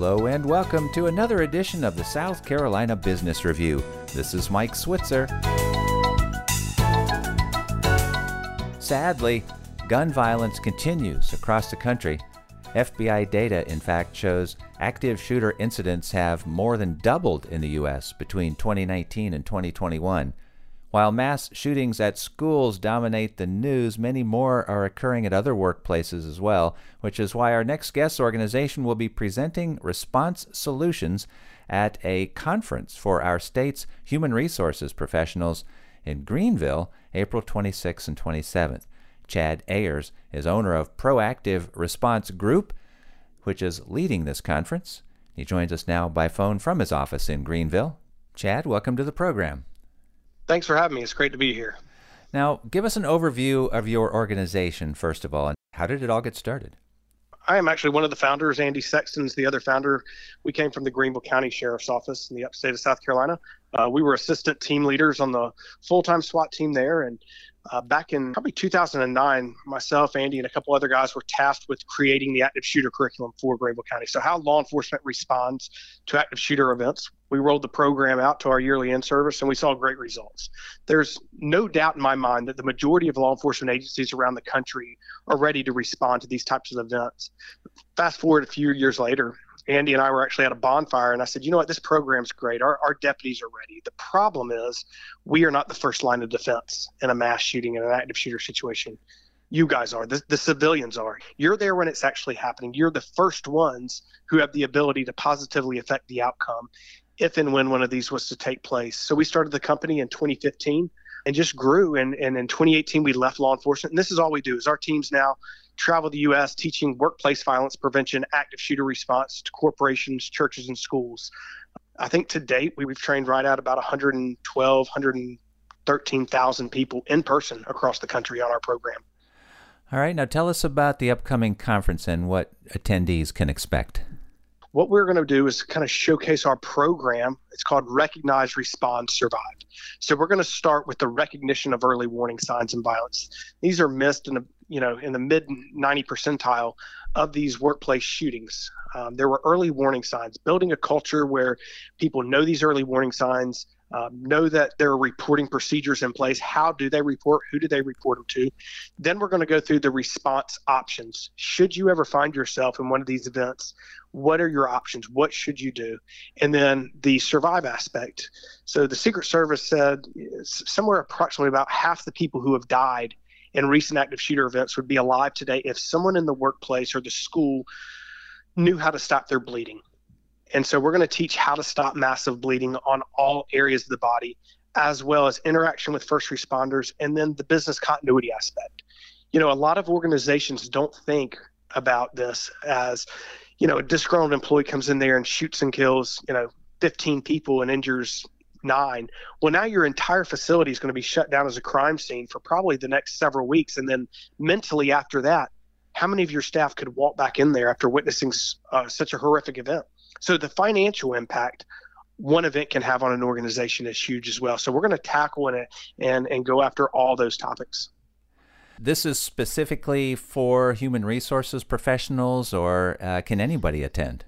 Hello and welcome to another edition of the South Carolina Business Review. This is Mike Switzer. Sadly, gun violence continues across the country. FBI data, in fact, shows active shooter incidents have more than doubled in the U.S. between 2019 and 2021. While mass shootings at schools dominate the news, many more are occurring at other workplaces as well, which is why our next guest organization will be presenting response solutions at a conference for our state's human resources professionals in Greenville, April 26th and 27th. Chad Ayers is owner of Proactive Response Group, which is leading this conference. He joins us now by phone from his office in Greenville. Chad, welcome to the program. Thanks for having me. It's great to be here. Now, give us an overview of your organization, first of all, and how did it all get started? I am actually one of the founders. Andy Sexton's the other founder. We came from the Greenville County Sheriff's Office in the upstate of South Carolina. Uh, we were assistant team leaders on the full time SWAT team there. And uh, back in probably 2009, myself, Andy, and a couple other guys were tasked with creating the active shooter curriculum for Greenville County. So, how law enforcement responds to active shooter events. We rolled the program out to our yearly in service and we saw great results. There's no doubt in my mind that the majority of law enforcement agencies around the country are ready to respond to these types of events. Fast forward a few years later, Andy and I were actually at a bonfire, and I said, you know what, this program's great. Our, our deputies are ready. The problem is, we are not the first line of defense in a mass shooting in an active shooter situation. You guys are, the, the civilians are. You're there when it's actually happening. You're the first ones who have the ability to positively affect the outcome if and when one of these was to take place. So we started the company in 2015 and just grew. And, and in 2018, we left law enforcement. And this is all we do is our teams now travel the U.S. teaching workplace violence prevention, active shooter response to corporations, churches, and schools. I think to date we've trained right at about 112, 113,000 people in person across the country on our program. All right, now tell us about the upcoming conference and what attendees can expect. What we're going to do is kind of showcase our program. It's called Recognize, Respond, Survive. So we're going to start with the recognition of early warning signs and violence. These are missed in the you know in the mid 90 percentile of these workplace shootings. Um, there were early warning signs. Building a culture where people know these early warning signs, um, know that there are reporting procedures in place. How do they report? Who do they report them to? Then we're going to go through the response options. Should you ever find yourself in one of these events, what are your options? What should you do? And then the survive aspect. So the Secret Service said somewhere approximately about half the people who have died in recent active shooter events would be alive today if someone in the workplace or the school knew how to stop their bleeding. And so we're going to teach how to stop massive bleeding on all areas of the body, as well as interaction with first responders and then the business continuity aspect. You know, a lot of organizations don't think about this as, you know, a disgruntled employee comes in there and shoots and kills, you know, 15 people and injures nine. Well, now your entire facility is going to be shut down as a crime scene for probably the next several weeks. And then mentally after that, how many of your staff could walk back in there after witnessing uh, such a horrific event? So the financial impact one event can have on an organization is huge as well. So we're going to tackle it and, and go after all those topics. This is specifically for human resources professionals, or uh, can anybody attend?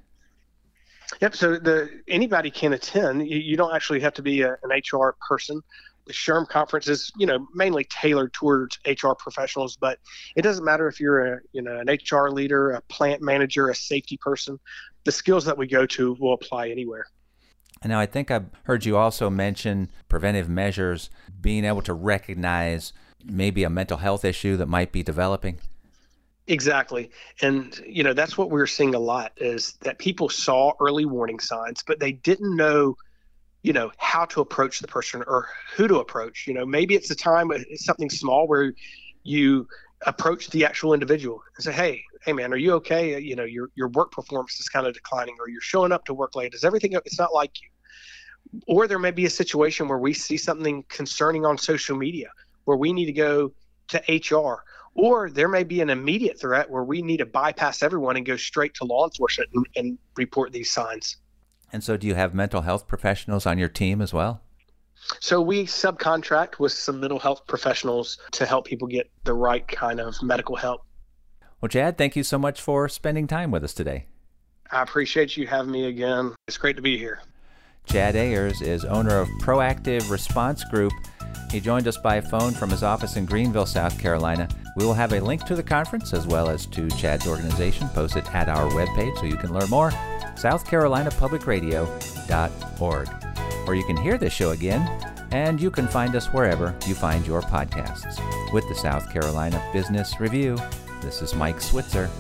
Yep. So the anybody can attend. You, you don't actually have to be a, an HR person. The SHRM conference is, you know, mainly tailored towards HR professionals, but it doesn't matter if you're a, you know, an HR leader, a plant manager, a safety person. The skills that we go to will apply anywhere. And now, I think I've heard you also mention preventive measures, being able to recognize maybe a mental health issue that might be developing. Exactly. And, you know, that's what we're seeing a lot is that people saw early warning signs, but they didn't know, you know, how to approach the person or who to approach. You know, maybe it's a time, it's something small where you approach the actual individual and say, hey, hey, man, are you okay? You know, your, your work performance is kind of declining or you're showing up to work late. Is everything, it's not like you. Or there may be a situation where we see something concerning on social media where we need to go to HR or there may be an immediate threat where we need to bypass everyone and go straight to law enforcement and, and report these signs. And so, do you have mental health professionals on your team as well? So we subcontract with some mental health professionals to help people get the right kind of medical help. Well, Chad, thank you so much for spending time with us today. I appreciate you having me again. It's great to be here. Chad Ayers is owner of Proactive Response Group. He joined us by phone from his office in Greenville, South Carolina. We will have a link to the conference as well as to Chad's organization posted at our webpage so you can learn more. SouthCarolinaPublicRadio.org. Or you can hear this show again, and you can find us wherever you find your podcasts. With the South Carolina Business Review, this is Mike Switzer.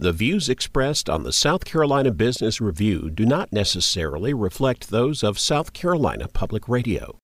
The views expressed on the South Carolina Business Review do not necessarily reflect those of South Carolina Public Radio.